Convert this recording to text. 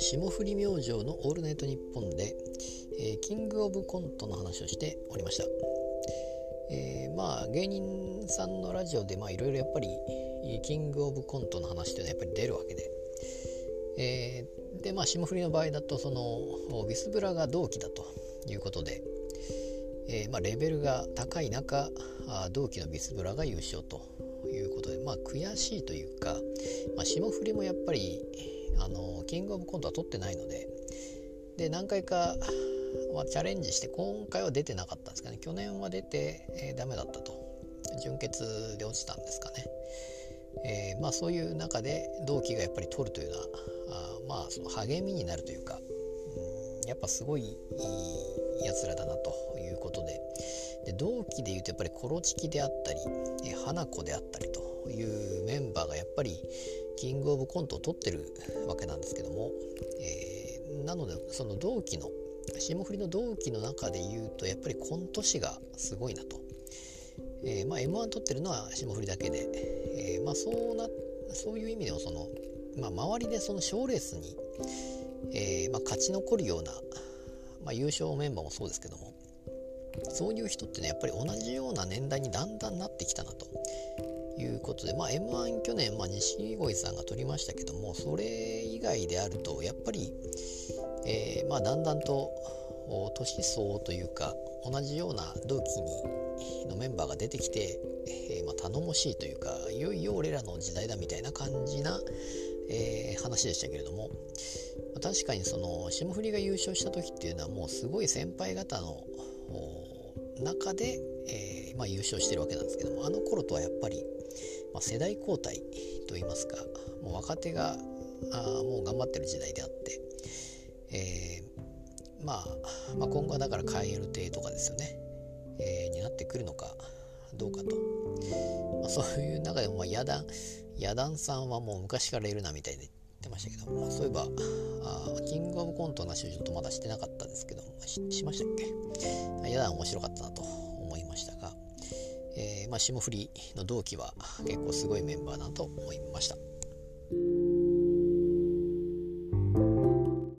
霜降り明星の「オールナイトニッポンで」えー、キングオブコントの話をしておりました、えー、まあ芸人さんのラジオでいろいろやっぱりキングオブコントの話っていうのはやっぱり出るわけで、えー、でまあ霜降りの場合だとそのビスブラが同期だということで、えー、まあ、レベルが高い中同期のビスブラが優勝ということでまあ悔しいというか、まあ、霜降りもやっぱりあのキングオブコントは取ってないのでで何回か、まあ、チャレンジして今回は出てなかったんですかね。去年は出て、えー、ダメだったと。準決で落ちたんですかね、えー、まあそういう中で同期がやっぱり取るというのはあまあその励みになるというか、やっぱすごいいいやつらだなということで。で同期でいうとやっぱりコロチキであったり、え、花子であったりというメンバーがやっぱりキングオブコントを取ってるわけなんですけども、えー、なのでその同期の霜降りの同期の中で言うとやっぱりコント師がすごいなと、えー、まあ、m 1取ってるのは霜降りだけで、えー、まあ、そうなそういう意味でもその、まあ、周りでその賞レースに、えまあ、勝ち残るような、まあ優勝メンバーもそうですけどもそういう人ってねやっぱり同じような年代にだんだんなってきたなということで、まあ、m 1去年、まあ、錦鯉さんが取りましたけどもそれ以外であるとやっぱり、えー、まあ、だんだんと年相というか同じような同期にのメンバーが出てきて、えー、まあ、頼もしいというかいよいよ俺らの時代だみたいな感じな、えー、話でしたけれども、ま確かにその霜降りが優勝した時っていうのはもうすごい先輩方の中で、えー、まあ、優勝してるわけなんですけどもあの頃とはやっぱりまあ、世代交代といいますかもう若手があもう頑張ってる時代であって、えー、まあ、まあ、今後はだから蛙亭とかですよね、えー、になってくるのかどうかと、まあ、そういう中でも、まあ、野団野団さんはもう昔からいるなみたいで言ってましたけど、まあ、そういえばあキングオブコントの話をちょっとまだしてなかったですけどししましたっけ？野団面白かったなと思いましたがえー、まあ、霜降りの同期は結構すごいメンバーだなと思いました。